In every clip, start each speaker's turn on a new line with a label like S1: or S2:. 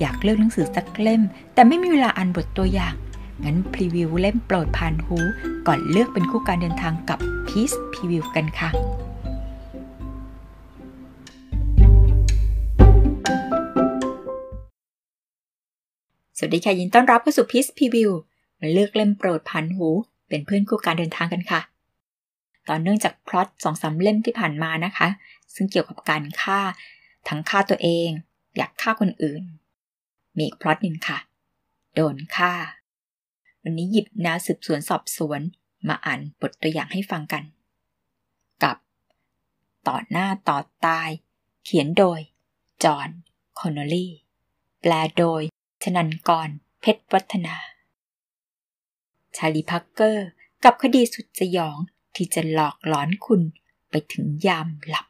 S1: อยากเลือกหนังสือสักเล่ม แต่ไม่มีเวลาอ่านบทตัวอย่าง งั้นพรีวิวเล่มโปรดผ่านหู ก่อนเลือกเป็นคู่การเดินทางกับ Peace Preview กันค่ะสวัสดีค่ะยินต้อนรับเข้าสู่ Peace Preview มาเลือกเล่มโปรดผ่านหู เป็นเพื่อนคู่การเดินทางกันค่ะ ต่อเนื่องจากพล็อตสองสาเล่มที่ผ่านมานะคะ ซึ่งเกี่ยวกับการฆ่า ทั้งฆ่าตัวเอง อยากฆ่าคนอื่น มีอีกพล็อตหนึ่งค่ะ โดนฆ่า วันนี้หยิบแนวสืบสวนสอบสวนมาอ่านบทตัวอย่างให้ฟังกัน กับต่อหน้าต่อตาย เขียนโดย จอห์นคอนนอลลี่ แปลโดย ชณัณกร เพ็ชรวัฒนา ชาร์ลีพาร์เกอร์ กับคดีสุดสยองที่จะหลอกหลอนคุณไปถึงยามหลับ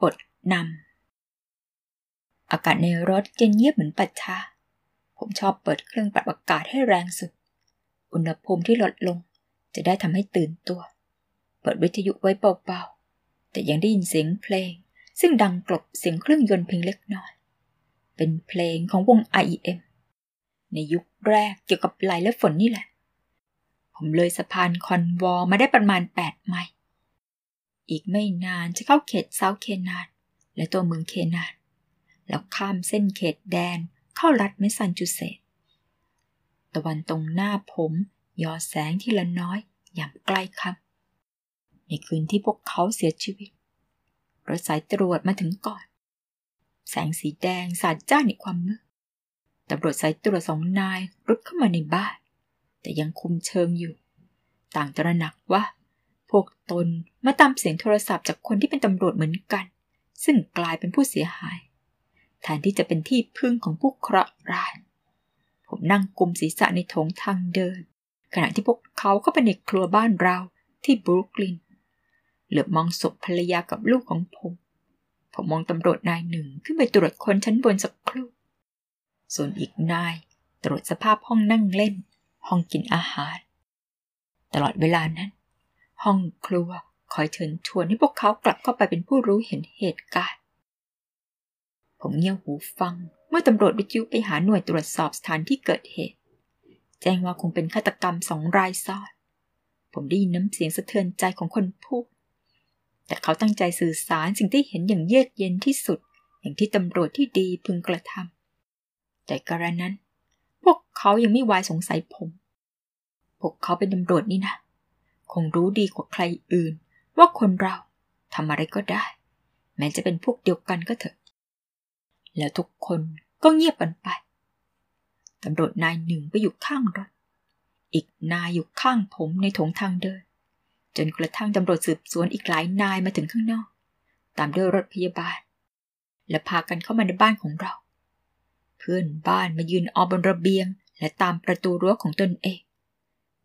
S1: บทนำ อากาศในรถเย็นเยียบเหมือนปัจชาผมชอบเปิดเครื่องปรับอากาศให้แรงสุด อุณหภูมิที่ลดลง จะได้ทำให้ตื่นตัว เปิดวิทยุไว้เบาๆ แต่ยังได้ยินเสียงเพลง ซึ่งดังกลบเสียงเครื่องยนต์เพียงเล็กน้อย เป็นเพลงของวง IEM ในยุคแรกเกี่ยวกับลายและฝนนี่แหละ ผมเลยสะพานคอนวอมาได้ประมาณ 8 ไมล์ อีกไม่นานจะเข้าเขตเซาเคนาน และตัวเมืองเคนาน แล้วข้ามเส้นเขตแดนเข้ารัฐเมสันจูเซตตะวันตรงหน้าผมยอแสงที่ละน้อยอย่างใกล้ค่ำในคืนที่พวกเขาเสียชีวิตรถสายตรวจมาถึงก่อน แสงสีแดงสาดจ้าในความมืดตำรวจสายตรวจสองนายรุดเข้ามาในบ้าน แต่ยังคุมเชิงอยู่ ต่างตระหนักว่า พวกตนมาตามเสียงโทรศัพท์จากคนที่เป็นตำรวจเหมือนกัน ซึ่งกลายเป็นผู้เสียหาย แทนที่จะเป็นที่พึ่งของผู้เคราะห์ร้าย ผมนั่งกุมศีรษะในโถงทางเดิน ขณะที่พวกเขาเข้าไปในครัวบ้านเราที่บรุกลิน เหลือบมองศพภรรยากับลูกของผม ผมมองตำรวจนายหนึ่งขึ้นไปตรวจคนชั้นบนสักครู่ ส่วนอีกนายตรวจสภาพห้องนั่งเล่น ห้องกินอาหาร ตลอดเวลานั้น ห้องครัวคอยเชิญชวนให้พวกเขากลับเข้าไปเป็นผู้รู้เห็นเหตุการณ์ ผมเงี่ยวหูฟัง เมื่อตำรวจวิทยุไปหาหน่วยตรวจสอบสถานที่เกิดเหตุ แจ้งว่าคงเป็นฆาตกรรมสองรายซ้อน ผมได้ยินน้ำเสียงสะเทือนใจของคนพูด แต่เขาตั้งใจสื่อสารสิ่งที่เห็นอย่างเยือกเย็นที่สุด อย่างที่ตำรวจที่ดีพึงกระทำแต่กรณนั้น พวกเขายังไม่วายสงสัยผม พวกเขาเป็นตำรวจนี่นะ คงรู้ดีกว่าใครอื่น ว่าคนเราทำอะไรก็ได้ แม้จะเป็นพวกเดียวกันก็เถอะ แล้วทุกคนก็เงียบกันไป ตำรวจนายหนึ่งไปอยู่ข้างรถ อีกนายอยู่ข้างผมในถงทางเดิน จนกระทั่งตำรวจสืบสวนอีกหลายนายมาถึงข้างนอก ตามด้วยรถพยาบาล และพากันเข้ามาในบ้านของเรา เพื่อนบ้านมายืนออบนระเบียง และตามประตูรั้วของตนเอง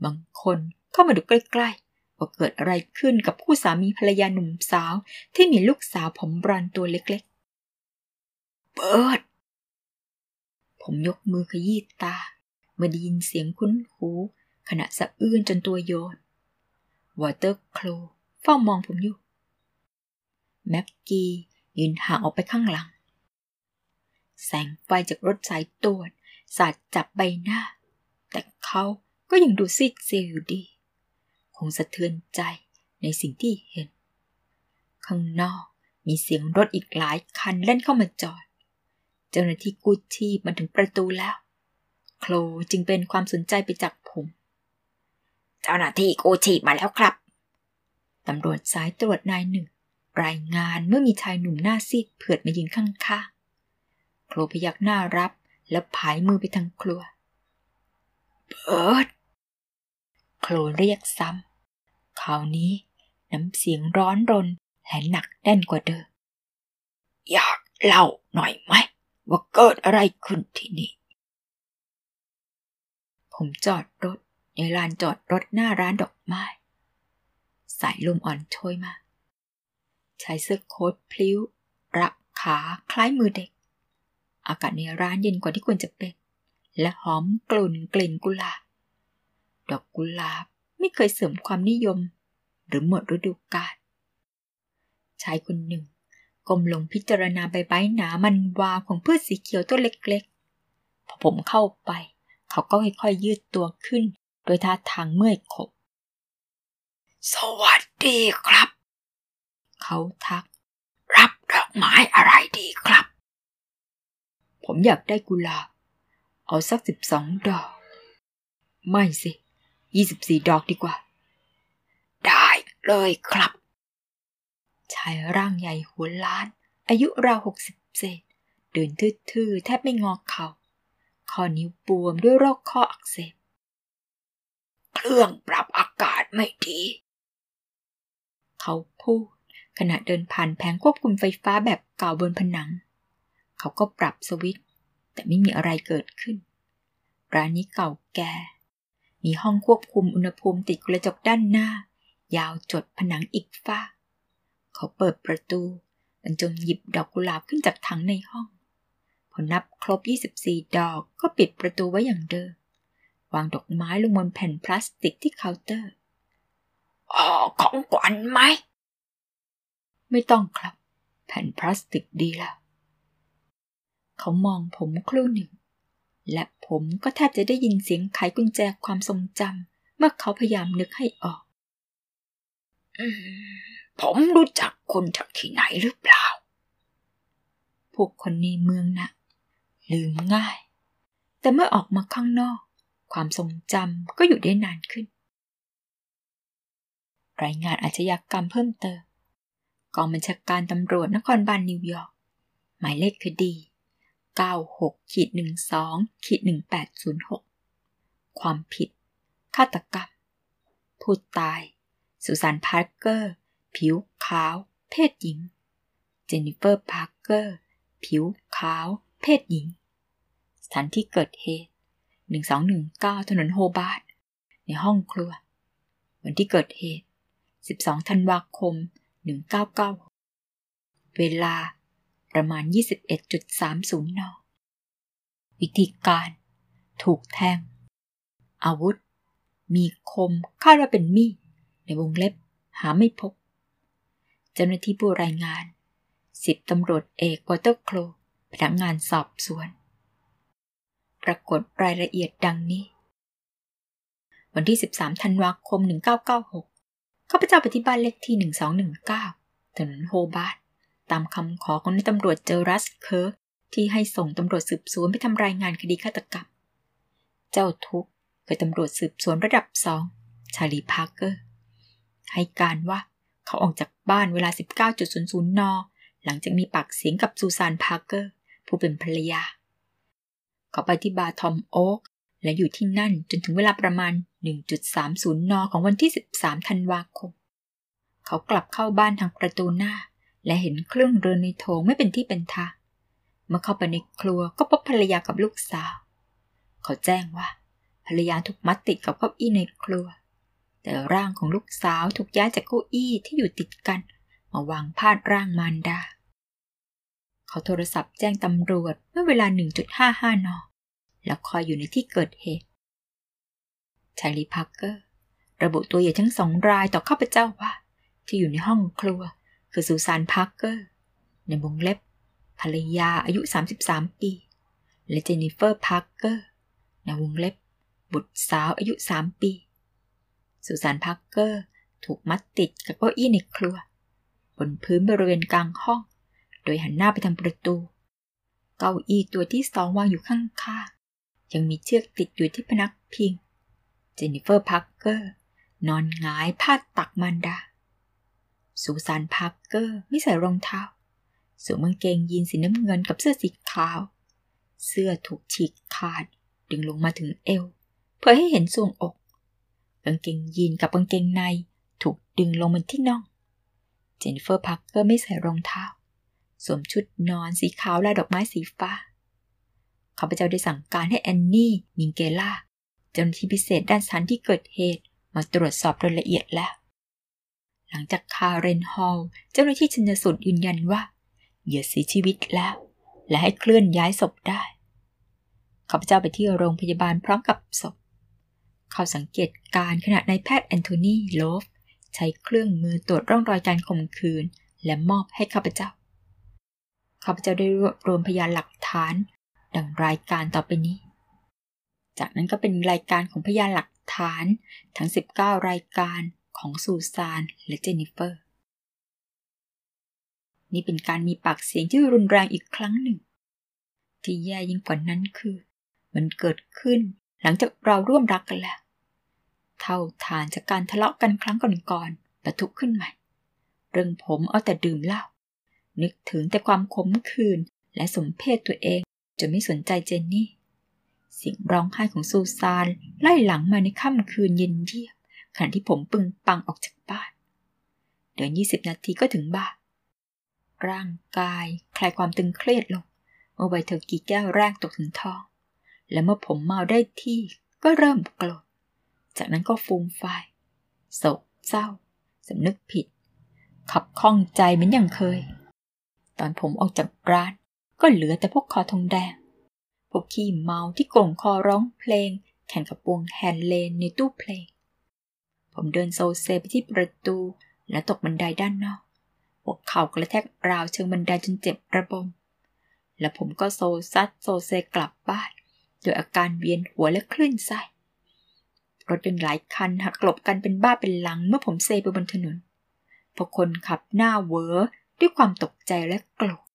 S1: บางคนเข้ามาดูใกล้ๆว่าเกิดอะไรขึ้นกับคู่สามีภรรยาหนุ่มสาวที่มีลูกสาวผมบรอนตัวเล็กๆ เปิด ผมยกมือขยี้ตา เมื่อได้ยินเสียงคุ้นหูขณะสะอื้นจนตัวโยน วอเตอร์โคลเฝ้ามองผมอยู่ แม็กกี้ยืนห่างออกไปข้างหลัง แสงไฟจากรถสายตรวจสาดจับใบหน้า แต่เขาก็ยังดูซีดเซียวอยู่ดี คงสะเทือนใจในสิ่งที่เห็น ข้างนอกมีเสียงรถอีกหลายคันเล่นเข้ามาจอด เจ้าหน้าที่กู้ชีพมาถึงประตูแล้ว โคลจึงเป็นความสนใจไปจากผม เจ้าหน้าที่กู้ชีพมาแล้วครับตำรวจสายตรวจนายหนึ่ง รายงานเมื่อมีชายหนุ่มหน้าซีดเผือดมายืนข้างโคลพยักหน้ารับแล้วผายมือไปทางครัวเปิดโคลเรียกซ้ำคราวนี้น้ำเสียงร้อนรนและหนักแน่นกว่าเดิมอยากเล่าหน่อยไหม ว่าเกิดอะไรขึ้นที่นี่ ผมจอดรถในลานจอดรถหน้าร้านดอกไม้ สายลมอ่อนโชยมาชายเสื้อโค้ทพลิ้วระขาคล้ายมือเด็ก อากาศในร้านเย็นกว่าที่ควรจะเป็น และหอมกลุ่นกลิ่นกุหลาบ ดอกกุหลาบไม่เคยเสริมความนิยม หรือหมดฤดูกาลชายคนหนึ่ง ก้มลงพิจารณาใบไม้หนามันวาวของพืชสีเขียวตัวเล็กๆ พอผมเข้าไป เขาก็ค่อยๆยืดตัวขึ้น โดยท่าทางเมื่อยขบ
S2: สวัสดีครับ
S1: เขาทัก
S2: รับดอกไม้อะไรดีครับ
S1: ผมอยากได้กุหลาบ เอาสักสิบสองดอก ไม่สิยี่สิบสี่ดอกดีกว่า
S2: ได้เลยครับ
S1: ชายร่างใหญ่หัวล้าน อายุราวหกสิบเศษ เดินทื่อๆ แทบไม่งอเขา่าข้อนิ้วบวมด้วยโรคข้ออักเสบ
S2: เครื่องปรับอากาศไม่ดี
S1: เขาพูดขณะเดินผ่านแผงควบคุมไฟฟ้าแบบเก่าบนผนัง เขาก็ปรับสวิตช์แต่ไม่มีอะไรเกิดขึ้น ร้านนี้เก่าแก่ มีห้องควบคุมอุณหภูมิติดกระจกด้านหน้า ยาวจดผนังอีกฝ้า เขาเปิดประตูบรรจงหยิบดอกกุหลาบขึ้นจากถังในห้อง พอนับครบ 24 ดอกก็ปิดประตูไว้อย่างเดิม วางดอกไม้ลงบนแผ่นพลาสติกที่เคาน์เตอร์
S2: อ๋อของขวัญไหม
S1: ไม่ต้องครับ แผ่นพลาสติกดีแล้วเขามองผมครู่หนึ่ง และผมก็แทบจะได้ยินเสียงไขกุญแจความทรงจำเมื่อเขาพยายามนึกให้ออก
S2: อืม ผมรู้จักคุณจากที่ไหนหรือเปล่า
S1: พวกคนในเมืองนะ่ะ ลืมง่าย แต่เมื่อออกมาข้างนอก ความทรงจำก็อยู่ได้นานขึ้น รายงานอาชญากรรมเพิ่มเติม กองบัญชาการตำรวจนครบาลนิวยอร์ก หมายเลขคดี96ขีด12ขีด1806 ความผิด ฆาตกรรม ผู้ตาย ซูซานพาร์เกอร์ ผิวขาว เพศหญิง เจนนิเฟอร์พาร์เกอร์ ผิวขาว เพศหญิง สถานที่เกิดเหตุ 1219 ถนนโฮบาร์ดในห้องครัว วันที่เกิดเหตุ 12 ธันวาคม 1996 เวลาประมาณ 21.30 น วิธีการ ถูกแทง อาวุธ มีคมคาดว่าเป็นมีดในวงเล็บหาไม่พบ จ้าหน้าที่ผู้รายงานสิบตำรวจเอกวอเตอร์โคลพนักงานสอบสวน ปรากฏรายละเอียดดังนี้ วันที่ 13 ธันวาคม 1996 ข้าพเจ้าไปที่บ้านเลขที่ 1219 ถนนโฮบาร์ดตามคำขอของนายตำรวจเจอรัสเคิร์กที่ให้ส่งตำรวจสืบสวนไปทำรายงานคดีฆาตกรรม เจ้าทุกคือตำรวจสืบสวนระดับสองชาร์ลีพาร์เกอร์ ให้การว่า เขาออกจากบ้านเวลา 19.00 น หลังจากมีปากเสียงกับซูซานพาร์เกอร์ ผู้เป็นภรรยา เขาไปที่บาร์ทอมโอ๊กและอยู่ที่นั่นจนถึงเวลาประมาณ 1.30 น ของวันที่ 13 ธันวาคม เขากลับเข้าบ้านทางประตูหน้า และเห็นเครื่องเรือนในโถงไม่เป็นที่เป็นทาง เมื่อเข้าไปในครัวก็พบภรรยากับลูกสาว เขาแจ้งว่า ภรรยาถูกมัดติดกับเก้าอี้ในครัว แต่ร่างของลูกสาวถูกย้ายจากเก้าอี้ที่อยู่ติดกัน มาวางพาดร่างมารดา เขาโทรศัพท์แจ้งตำรวจเมื่อเวลา 1.55 น แล้วคอยอยู่ในที่เกิดเหตุชาร์ลีพาร์เกอร์ ระบุตัวเหยื่อทั้งสองรายต่อข้าพเจ้าว่า ที่อยู่ในห้องครัว คือซูซานพาร์เกอร์ ในวงเล็บ ภรรยาอายุ 33 ปี และเจนนิเฟอร์พาร์เกอร์ ในวงเล็บ บุตรสาวอายุ 3 ปี ซูซานพาร์เกอร์ ถูกมัดติดกับเก้าอี้ในครัว บนพื้นบริเวณกลางห้อง โดยหันหน้าไปทางประตู เก้าอี้ตัวที่สองวางอยู่ข้างๆยังมีเชือกติดอยู่ที่พนักพิง เจนนิเฟอร์พาร์เกอร์ นอนหงายพาดตักมารดาซูซานพาร์เกอร์ไม่ใส่รองเท้าสวมกางเกงยีนสีน้ำเงินกับเสื้อสีขาว เสื้อถูกฉีกขาดดึงลงมาถึงเอว เพื่อให้เห็นทรวงอก กางเกงยีนกับกางเกงใน ถูกดึงลงมาที่น่อง เจนนิเฟอร์พาร์เกอร์ไม่ใส่รองเท้า สวมชุดนอนสีขาวลายดอกไม้สีฟ้าข้าพเจ้าได้สั่งการให้แอนนี่มิงเกล่าเจ้าหน้าที่พิเศษด้านสถานที่เกิดเหตุมาตรวจสอบโดยละเอียดแล้ว หลังจากคาเรนฮอลเจ้าหน้าที่ชันสูตรยืนยันว่าเหยื่อเสียชีวิตแล้ว และให้เคลื่อนย้ายศพได้ข้าพเจ้าไปที่โรงพยาบาลพร้อมกับศพ เขาสังเกตการขณะนายแพทย์แอนโทนีโลฟ ใช้เครื่องมือตรวจร่องรอยการข่มขืน และมอบให้ข้าพเจ้า ข้าพเจ้าได้รวบรวมพยานหลักฐาน ดังรายการต่อไปนี้ จากนั้นก็เป็นรายการของพยานหลักฐานทั้ง 19 รายการของซูซานและเจนนิเฟอร์ นี่เป็นการมีปากเสียงที่รุนแรงอีกครั้งหนึ่ง ที่แย่ยิ่งกว่านั้นคือ มันเกิดขึ้น หลังจากเราร่วมรักกันแล้ว เท่าฐานจากการทะเลาะกันครั้งก่อนๆประทุขึ้นใหม่ เรื่องผมเอาแต่ดื่มเหล้า นึกถึงแต่ความขมขื่นและสมเพศตัวเองจนไม่สนใจเจนนี่ เสียงร้องไห้ของซูซานไล่หลังมาในค่ำคืนเย็นเยียบขณะที่ผมปึงปังออกจากบ้าน เดินยี่สิบนาทีก็ถึงบ้าน ร่างกายคลายความตึงเครียดลงเมื่อใบเธอกี่แก้วแรกตกถึงท้อง และเมื่อผมเมาได้ที่ก็เริ่มโกรธ จากนั้นก็ฟูมไฟโศกเศร้าสำนึกผิด คับข้องใจเหมือนอย่างเคย ตอนผมออกจากร้านก็เหลือแต่พวกคอทองแดง พวกขี้เมาที่โก่งคอร้องเพลง แข่งกับวงแวนเฮเลนในตู้เพลง ผมเดินโซเซไปที่ประตูและตกบันไดด้านนอกหัวเข่ากระแทกราวเชิงบันไดจนเจ็บระบม และผมก็โซซัดโซเซกลับบ้าน โดยอาการเวียนหัวและคลื่นไส้รถยนต์หลายคันหักหลบกันเป็นบ้าเป็นหลังเมื่อผมเซไปบนถนนพวกคนขับหน้าเวอด้วยความตกใจและโกรธ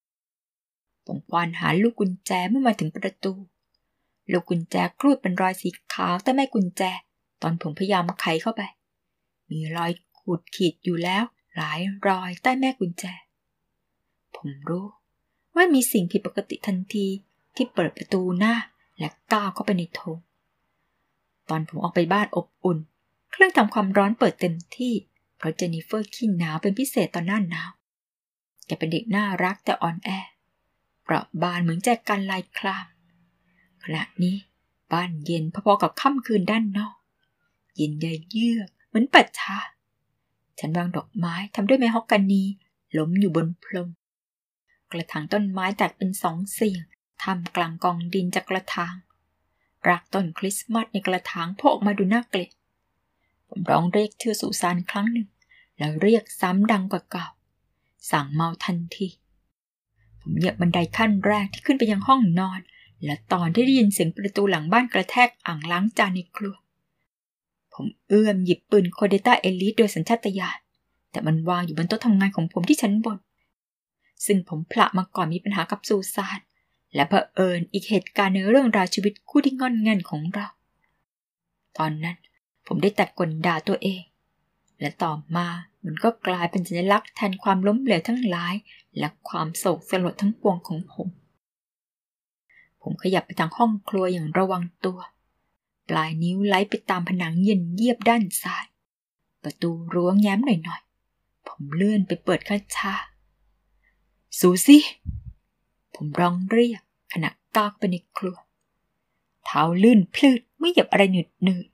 S1: ผมควานหาลูกกุญแจเมื่อมาถึงประตู ลูกกุญแจครูดเป็นรอยสีขาวแต่ไม่กุญแจ ตอนผมพยายามไขเข้าไป มีรอยขูดขีดอยู่แล้ว หลายรอยใต้แม่กุญแจ ผมรู้ ว่ามีสิ่งผิดปกติทันทีที่เปิดประตูหน้า และก้าวเข้าไปในโถงตอนผมออกไปบ้านอบอุ่น เครื่องทำความร้อนเปิดเต็มที่ เพราะเจนนิเฟอร์ขี้หนาวเป็นพิเศษตอนหน้าหนาวแกเป็นเด็กน่ารักแต่อ่อนแอเปราะบานเหมือนแจกันลายคลามขณะนี้บ้านเย็นพอๆกับค่ำคืนด้านนอก เย็นใยเยือกเหมือนปัดชาฉันวางดอกไม้ทำด้วยไม้ฮอกกานีล้มอยู่บนพรมกระถางต้นไม้แตกเป็นสองเสียง ทำกลางกองดินจากกระถางรากต้นคริสต์มาสในกระถางโผล่ออกมาดูน่าเกลียดผมร้องเรียกชื่อสุสานครั้งหนึ่ง แล้วเรียกซ้ำดังกว่าเก่า สั่งเมาทันที ผมเหยียบบันไดขั้นแรกที่ขึ้นไปยังห้องนอน และตอนที่ได้ยินเสียงประตูหลังบ้านกระแทกอ่างล้างจานในครัว ผมเอื้อมหยิบปืนโคเดต้าเอลิสโดยสัญชาตญาณแต่มันวางอยู่บนโต๊ะทำงานของผมที่ชั้นบน ซึ่งผมพละมาก่อนมีปัญหากับซูซาน และเผอิญอีกเหตุการณ์ในเรื่องราวชีวิตคู่ที่งอนเงันของเรา ตอนนั้นผมได้แต่กลด่าตัวเอง และต่อมามันก็กลายเป็นสัญลักษณ์แทนความล้มเหลวทั้งหลาย และความโศกสลดทั้งปวงของผม ผมขยับไปทางห้องครัวอย่างระวังตัว ปลายนิ้วไล่ไปตามผนังเย็นเยียบด้านซ้าย ประตูรั้วแง้มหน่อยๆ ผมเลื่อนไปเปิดข้าช้าสูซี่ ผมร้องเรียกขณะก้าวไปในครัว เท้าลื่นพลืดไม่หยับอะไรหนืดหนืด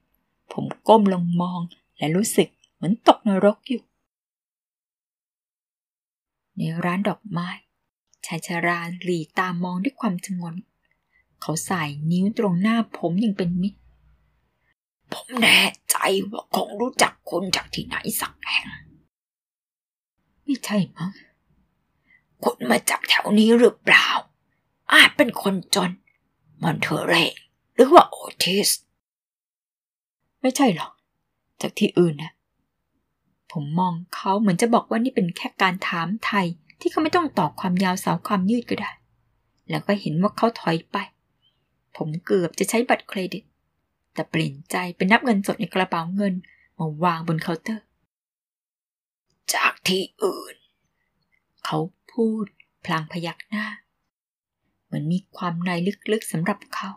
S1: ผมก้มลงมองและรู้สึกเหมือนตกนรกอยู่ ในร้านดอกไม้ชายชาราหลีตามองด้วยความจงน เขาใสายนิ้วตรงหน้าผมยังเป็นมิตร
S2: ผมแน่ใจว่าคงรู้จักคนจากที่ไหนสักแห่ง
S1: ไม่ใช่มั้ง
S2: คุณมาจากแถวนี้หรือเปล่า อาจเป็นคนจน มอนเทเรหรือว่าโอทิส
S1: ไม่ใช่หรอก จากที่อื่นนะ ผมมองเขาเหมือนจะบอกว่านี่เป็นแค่การถามไทยที่เขาไม่ต้องตอบความยาวสาวความยืดก็ได้ แล้วก็เห็นว่าเขาถอยไป ผมเกือบจะใช้บัตรเครดิต แต่เปลี่ยนใจเป็นนับเงินสดในกระเป๋าเงินมาวางบนเคาน์เตอร์
S2: จากที่อื่น
S1: เขา พูด พลางพยักหน้า เหมือนมีความในลึกๆสำหรับเขา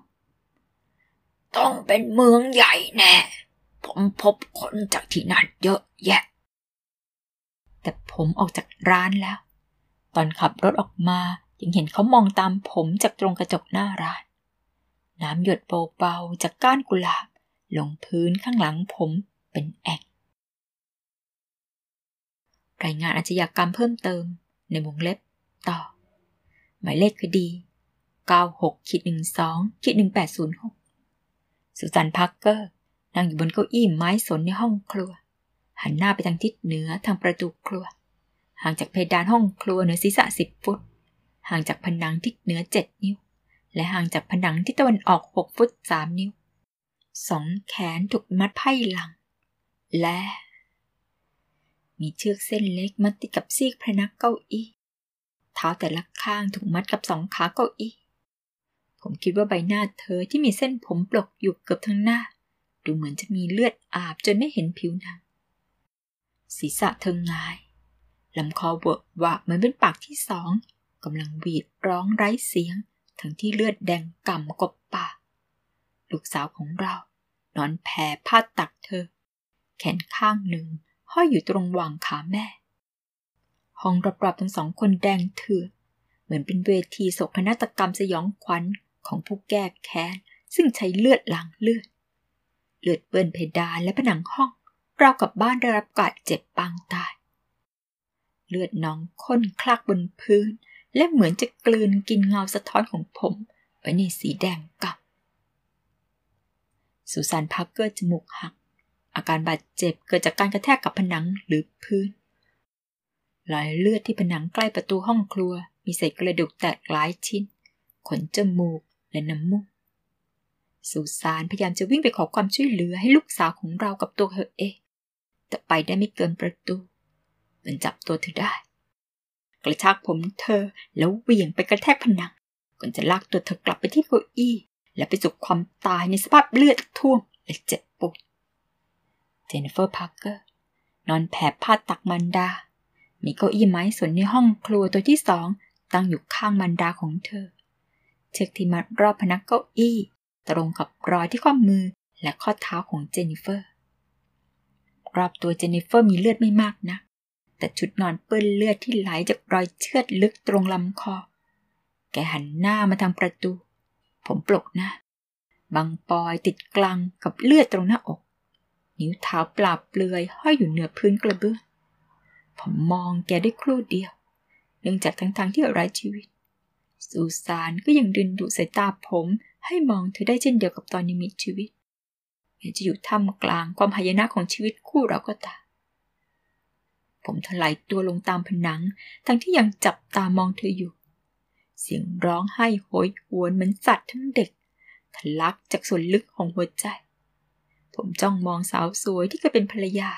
S2: ต้องเป็นเมืองใหญ่แน่ ผมพบคนจากที่นั่นเยอะแยะ
S1: แต่ผมออกจากร้านแล้ว ตอนขับรถออกมายังเห็นเขามองตามผมจากตรงกระจกหน้าร้าน น้ำหยดเบาๆจากก้านกุหลาบลงพื้นข้างหลังผมเป็นแอ่งรายงานอาชญากรรมเพิ่มเติม ในวงเล็บ ต่อ หมายเลขคดี 96ขีด12ขีด1806 สุสันพักเกอร์นั่งอยู่บนเก้าอี้ไม้สนในห้องครัว หันหน้าไปทางทิศเหนือทางประตูครัว ห่างจากเพดานห้องครัวเหนือศีรษะสิบฟุต ห่างจากผนังที่เหนือเจ็ดนิ้ว และห่างจากผนังที่ตะวันออกหกฟุตสามนิ้ว สองแขนถูกมัดไพ่หลัง และ มีเชือกเส้นเล็กมัดติดกับซีกพนักเก้าอี้เท้าแต่ละข้างถูกมัดกับสองขาเก้าอี้ผมคิดว่าใบหน้าเธอที่มีเส้นผมปลกอยู่เกือบทั้งหน้า ดูเหมือนจะมีเลือดอาบจนไม่เห็นผิวหนังศีรษะเธองายลำคอเวอะวะเหมือนเป็นปากที่สองกำลังหวีดร้องไร้เสียง ทั้งที่เลือดแดงก่ำกบปากลูกสาวของเรา นอนแผ่ผ้าตักเธอ แขนข้างหนึ่ง ห้อยอยู่ตรงหว่างขาแม่ ห้องรอบๆทั้งสองคนแดงเถื่อเหมือนเป็นเวทีโศกนาฏกรรมสยองขวัญของผู้แก้แค้น ซึ่งใช้เลือดล้างเลือด เลือดเปื้อนเพดานและผนังห้องราวกับบ้านได้รับกาดเจ็บปางตาย เลือดน้องข้นคลักบนพื้น และเหมือนจะกลืนกินเงาสะท้อนของผมไว้ในสีแดงกับสุสานพักเกอร์จมูกหัก อาการบาดเจ็บเกิดจากการกระแทกกับผนังหรือพื้นรอยเลือดที่ผนังใกล้ประตูห้องครัว มีเศษกระดูกแตกหลายชิ้น ขนจมูกและน้ำมูกสุสานพยายามจะวิ่งไปขอความช่วยเหลือให้ลูกสาวของเรากับตัวเธอเองแต่ไปได้ไม่เกินประตู มันจับตัวเธอได้ กระชากผมเธอแล้วเหวี่ยงไปกระแทกผนังก่อนจะลากตัวเธอกลับไปที่เก้าอี้ และไปสู่ความตายในสภาพเลือดท่วมและเจ็บ เจนนิเฟอร์พาร์เกอร์ นอนแผ่ผ้าตักมันดา มีเก้าอี้ไม้สนในห้องครัวตัวที่สองตั้งอยู่ข้างมันดาของเธอ เชือกที่มัดรอบพนักเก้าอี้ ตรงกับรอยที่ข้อมือและข้อเท้าของเจนนิเฟอร์ รอบตัวเจนนิเฟอร์มีเลือดไม่มากนะ แต่ชุดนอนเปื้อนเลือดที่ไหลจากรอยเชือดลึกตรงลำคอ แกหันหน้ามาทางประตู ผมปลกน้าบางปอยติดกลางกับเลือดตรงหน้าอก นิ้วเท้าปราบเปลือยห้อยอยู่เหนือพื้นกระเบื้อง ผมมองแกได้ครู่เดียว เนื่องจากทั้งทางที่ไร้ชีวิตสุสานก็ยังดึงดูดสายตาผมให้มองเธอได้เช่นเดียวกับตอนยังมีชีวิตแม้จะอยู่ท่ามกลางความหายนะของชีวิตคู่เราก็ตามผมถลายตัวลงตามผนัง ทั้งที่ยังจับตามองเธออยู่ เสียงร้องไห้โหยหวนเหมือนสัตว์ทั้งเด็กทะลักจากส่วนลึกของหัวใจ ผมจ้องมองสาวสวยที่เคยเป็นภรรยา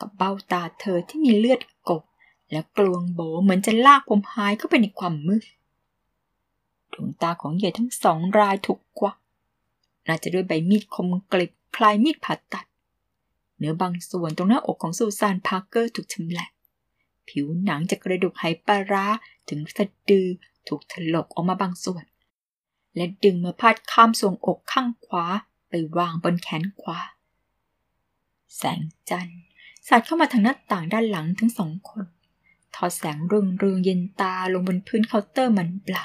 S1: กับเบ้าตาเธอที่มีเลือดกบ และกลวงโบเหมือนจะลากผมหายเข้าไปในความมืดดวงตาของเหยื่อทั้งสองรายถูกควักน่าจะด้วยใบมีดคมกริบคล้ายมีดผ่าตัด เนื้อบางส่วนตรงหน้าอกของซูซานพาร์เกอร์ถูกชำแหละผิวหนังจากกระดูกไหปลาร้าถึงสะดือถูกถลกออกมาบางส่วน และดึงมาพาดข้ามทรวงอกข้างขวา ไปวางบนแขนขวา แสงจันทร์สาดเข้ามาทางหน้าต่างด้านหลังทั้งสองคน ทอดแสงเรืองเรืองเย็นตาลงบนพื้นเคาน์เตอร์มันเปล่า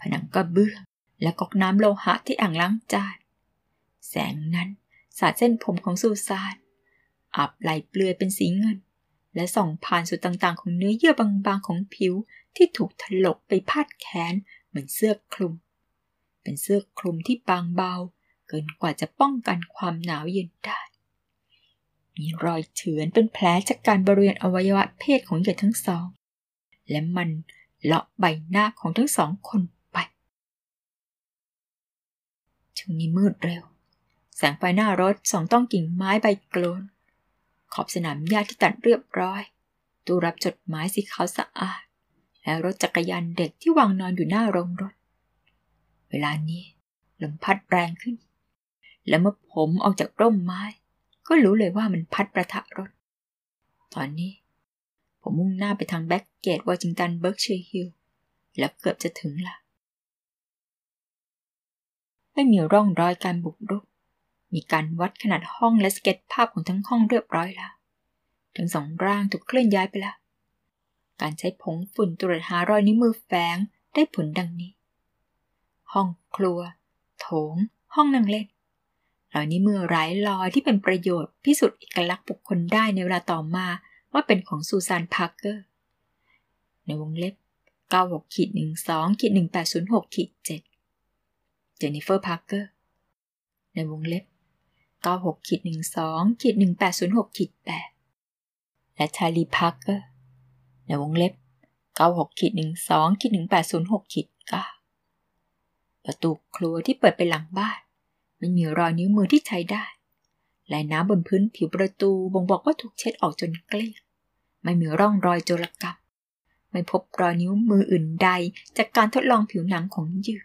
S1: ผนังกระเบื้องและก๊อกน้ำโลหะที่อ่างล้างจาน แสงนั้นสาดเส้นผมของซูซานอับไหลเปลือยเป็นสีเงิน และส่องผ่านส่วนต่างๆ ของเนื้อเยื่อบางๆของผิวที่ถูกถลกไปพาดแขนเหมือนเสื้อคลุม เป็นเสื้อคลุมที่บางเบา กินกว่าจะป้องกันความหนาวเย็นได้ มีรอยเฉือนเป็นแผลจากการบริเวณอวัยวะเพศของเหยื่อทั้งสอง และมันเลาะใบหน้าของทั้งสองคนไปช่วงนี้มืดเร็ว แสงไฟหน้ารถส่องต้องกิ่งไม้ใบโกร๋น ขอบสนามหญ้าที่ตัดเรียบร้อย ตู้รับจดหมายสีขาวสะอาด และรถจักรยานเด็กที่วางนอนอยู่หน้าโรงรถ เวลานี้ลมพัดแรงขึ้น และเมื่อผมออกจากร่มไม้ ก็รู้เลยว่ามันพัดปะทะรถ ตอนนี้ ผมมุ่งหน้าไปทางแบ็กเกตวอชิงตันเบิร์กเชียร์ฮิลล์แล้วเกือบจะถึงละไม่มีร่องรอยการบุกรุก มีการวัดขนาดห้องและสเก็ตช์ภาพของทั้งห้องเรียบร้อยแล้วทั้งสองร่างถูกเคลื่อนย้ายไปแล้ว การใช้ผงฝุ่นตรวจหารอยนิ้วมือแฝงได้ผลดังนี้ ห้องครัว โถง ห้องนั่งเล่น รอยนิ้วมือหลายรอยที่เป็นประโยชน์พิสูจน์เอกลักษณ์บุคคลได้ในเวลาต่อมาว่าเป็นของซูซานพาร์เกอร์ ในวงเล็บ 96ขีด12ขีด1806ขีด7เจนนิเฟอร์พาร์เกอร์ ในวงเล็บ 96ขีด12ขีด1806ขีด8และชาร์ลีพาร์เกอร์ ในวงเล็บ 96ขีด12ขีด1806ขีด9ประตูครัวที่เปิดไปหลังบ้าน ไม่มีรอยนิ้วมือที่ใช้ได้ลายน้ำบนพื้นผิวประตูบ่งบอกว่าถูกเช็ดออกจนเกลี้ยง ไม่มีร่องรอยโจรกรรม ไม่พบรอยนิ้วมืออื่นใดจากการทดลองผิวหนังของเหยื่อ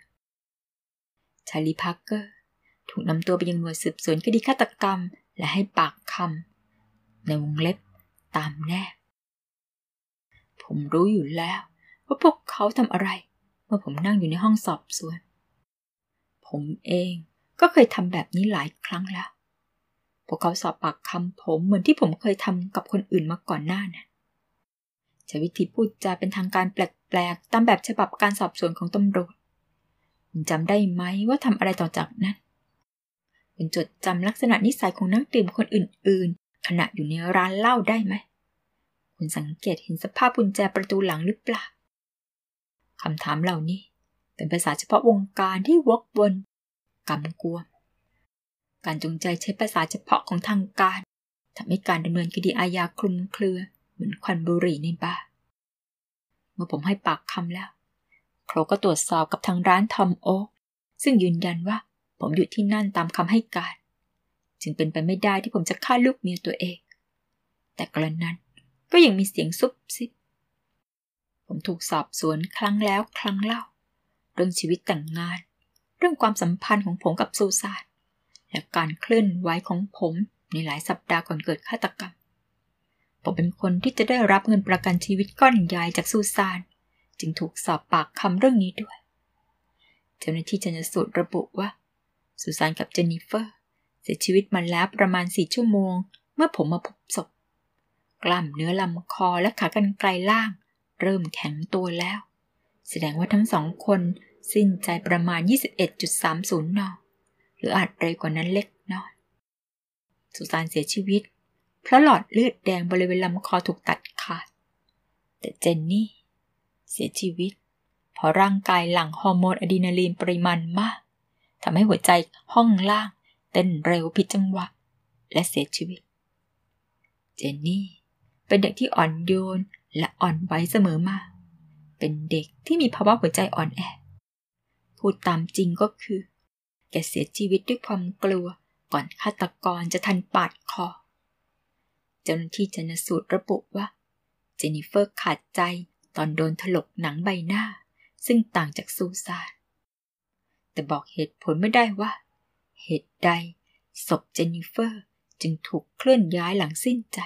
S1: ชาลีพาร์เกอร์ ถูกนำตัวไปยังหน่วยสืบสวนคดีฆาตกรรม และให้ปากคำในวงเล็บตามแน่ผมรู้อยู่แล้วว่าพวกเขาทำอะไร เมื่อผมนั่งอยู่ในห้องสอบสวน ผมเอง ก็เคยทำแบบนี้หลายครั้งแล้ว พวกเขาสอบปากคำผมเหมือนที่ผมเคยทำกับคนอื่นมาก่อนหน้านะั้นใช้วิธีพูดจาเป็นทางการแปลกๆ ตามแบบฉบับการสอบสวนของตำรวจคุณจำได้ไหมว่าทำอะไรต่อจากนั้นคุณจดจำลักษณะนิสัยของนักดื่มคนอื่น ๆ ขณะอยู่ในร้านเหล้าได้ไหม คุณสังเกตเห็นสภาพกุญแจประตูหลังหรือเปล่าคำถามเหล่านี้เป็นภาษาเฉพาะวงการที่วกวน กำกวม การจงใจใช้ภาษาเฉพาะของทางการทำให้การดำเนินคดีอาญาคลุมเครือ เหมือนควันบุหรี่ในบาร์เมื่อผมให้ปากคำแล้วเขาก็ตรวจสอบกับทางร้านทอมโอ๊กซึ่งยืนยันว่าผมอยู่ที่นั่นตามคำให้การ จึงเป็นไปไม่ได้ที่ผมจะฆ่าลูกเมียตัวเอง แต่กระนั้นก็ยังมีเสียงซุบซิบ ผมถูกสอบสวนครั้งแล้วครั้งเล่า เรื่องชีวิตแต่งงาน เรื่องความสัมพันธ์ของผมกับซูซานและการเคลื่อนไหวของผมในหลายสัปดาห์ก่อนเกิดฆาตกรรม ผมเป็นคนที่จะได้รับเงินประกันชีวิตก้อนใหญ่จากซูซาน จึงถูกสอบปากคำเรื่องนี้ด้วย เจ้าหน้าที่ชันสูตรระบุว่าสุสานกับเจนนิเฟอร์ เสียชีวิตมาแล้วประมาณสี่ชั่วโมง เมื่อผมมาพบศพ กล้ามเนื้อลำคอและขากรรไกรล่าง เริ่มแข็งตัวแล้ว แสดงว่าทั้งสองคน สิ้นใจประมาณ 21.30 น หรืออาจเร็วกว่านั้นเล็กน้อย สุสานเสียชีวิต เพราะหลอดเลือดแดงบริเวณลำคอถูกตัดขาด แต่เจนนี่ เสียชีวิต เพราะร่างกายหลั่งฮอร์โมนอะดรีนาลีนปริมาณมากทำให้หัวใจห้องล่าง เต้นเร็วผิดจังหวะ และเสียชีวิต เจนนี่ เป็นเด็กที่อ่อนโยนและอ่อนไหวเสมอมา เป็นเด็กที่มีภาวะหัวใจอ่อนแอ พูดตามจริงก็คือ แกเสียชีวิตด้วยความกลัวก่อนฆาตกรจะทันปาดคอ เจ้าหน้าที่ชนสูตรระบุว่า เจนิเฟอร์ขาดใจตอนโดนถลกหนังใบหน้า ซึ่งต่างจากซูซานแต่บอกเหตุผลไม่ได้ว่า เหตุใดศพเจนิเฟอร์จึงถูกเคลื่อนย้ายหลังสิ้นใจ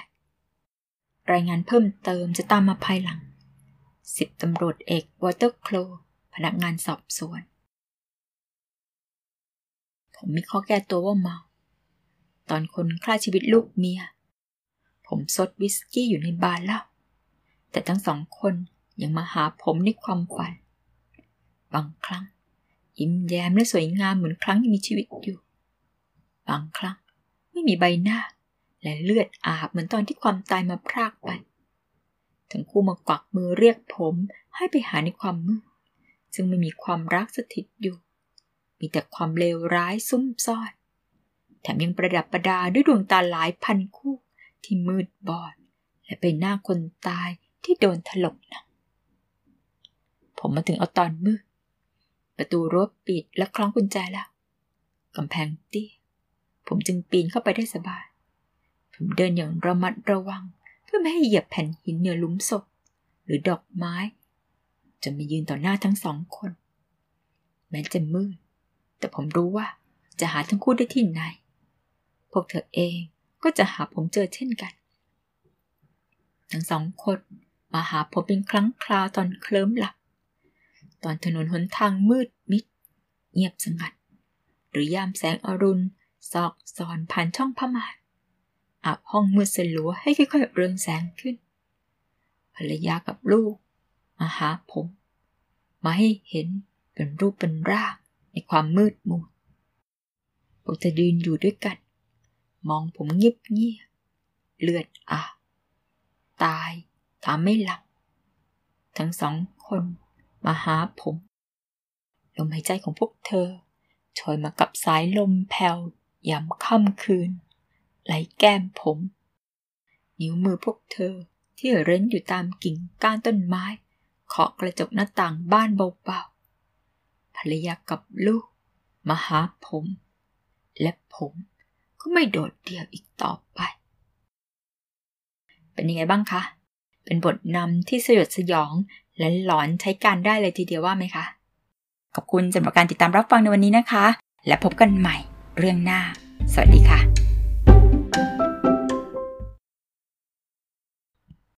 S1: รายงานเพิ่มเติมจะตามมาภายหลังสิบตำรวจเอกวอเตอร์โคลพนักงานสอบสวน ผมมีข้อแก้ตัวว่าเมา ตอนคนฆ่าชีวิตลูกเมีย ผมซดวิสกี้อยู่ในบาร์แล้วแต่ทั้งสองคนยังมาหาผมในความฝัน บางครั้ง ยิ้มแย้มและสวยงามเหมือนครั้งมีชีวิตอยู่ บางครั้งไม่มีใบหน้า และเลือดอาบเหมือนตอนที่ความตายมาพรากไป ทั้งคู่มากวักมือเรียกผมให้ไปหาในความมืดซึ่งไม่มีความรักสถิตอยู่ มีแต่ความเลวร้ายซุ่มซ่อน แถมยังประดับประดาด้วยดวงตาหลายพันคู่ที่มืดบอด และเป็นหน้าคนตายที่โดนถลกหนักผมมาถึงเอาตอนมืด ประตูรั้วปิดและคล้องกุญแจแล้วกำแพงเตี้ย ผมจึงปีนเข้าไปได้สบาย ผมเดินอย่างระมัดระวัง เพื่อไม่ให้เหยียบแผ่นหินเหนือลุมศพ หรือดอกไม้ จะมายืนต่อหน้าทั้งสองคน แม้จะมืด แต่ผมรู้ว่าจะหาทั้งคู่ได้ที่ไหน พวกเธอเองก็จะหาผมเจอเช่นกัน ทั้งสองคนมาหาผมเป็นครั้งคราวตอนเคลิ้มหลับ ตอนถนนหนทางมืดมิด เงียบสงัด หรือยามแสงอรุณซอกซอนผ่านช่องผ้าม่านอาบห้องมืดสลัวให้ค่อยๆเรืองแสงขึ้น ภรรยากับลูก มาหาผม มาให้เห็นเป็นรูปเป็นร่าง ในความมืดมัวพวกเธอยืนอยู่ด้วยกัน มองผมเงียบเงียบเลือดอาบตายถามไม่หลับ ทั้งสองคนมาหาผมลมหายใจของพวกเธอโชยมากับสายลมแผ่วยามค่ำคืน ไหลแก้มผม นิ้วมือพวกเธอที่เร้นอยู่ตามกิ่งก้านต้นไม้เคาะกระจกหน้าต่างบ้านเบาๆ รรยากับลูก มาหาผม และผมก็ไม่โดดเดี่ยวอีกต่อไป เป็นยังไงบ้างคะ เป็นบทนำที่สยดสยอง และหลอนใช้การได้เลยทีเดียวว่าไหมคะ ขอบคุณสำหรับการติดตามรับฟังในวันนี้นะคะ และพบกันใหม่เรื่องหน้า สวัสดีค่ะ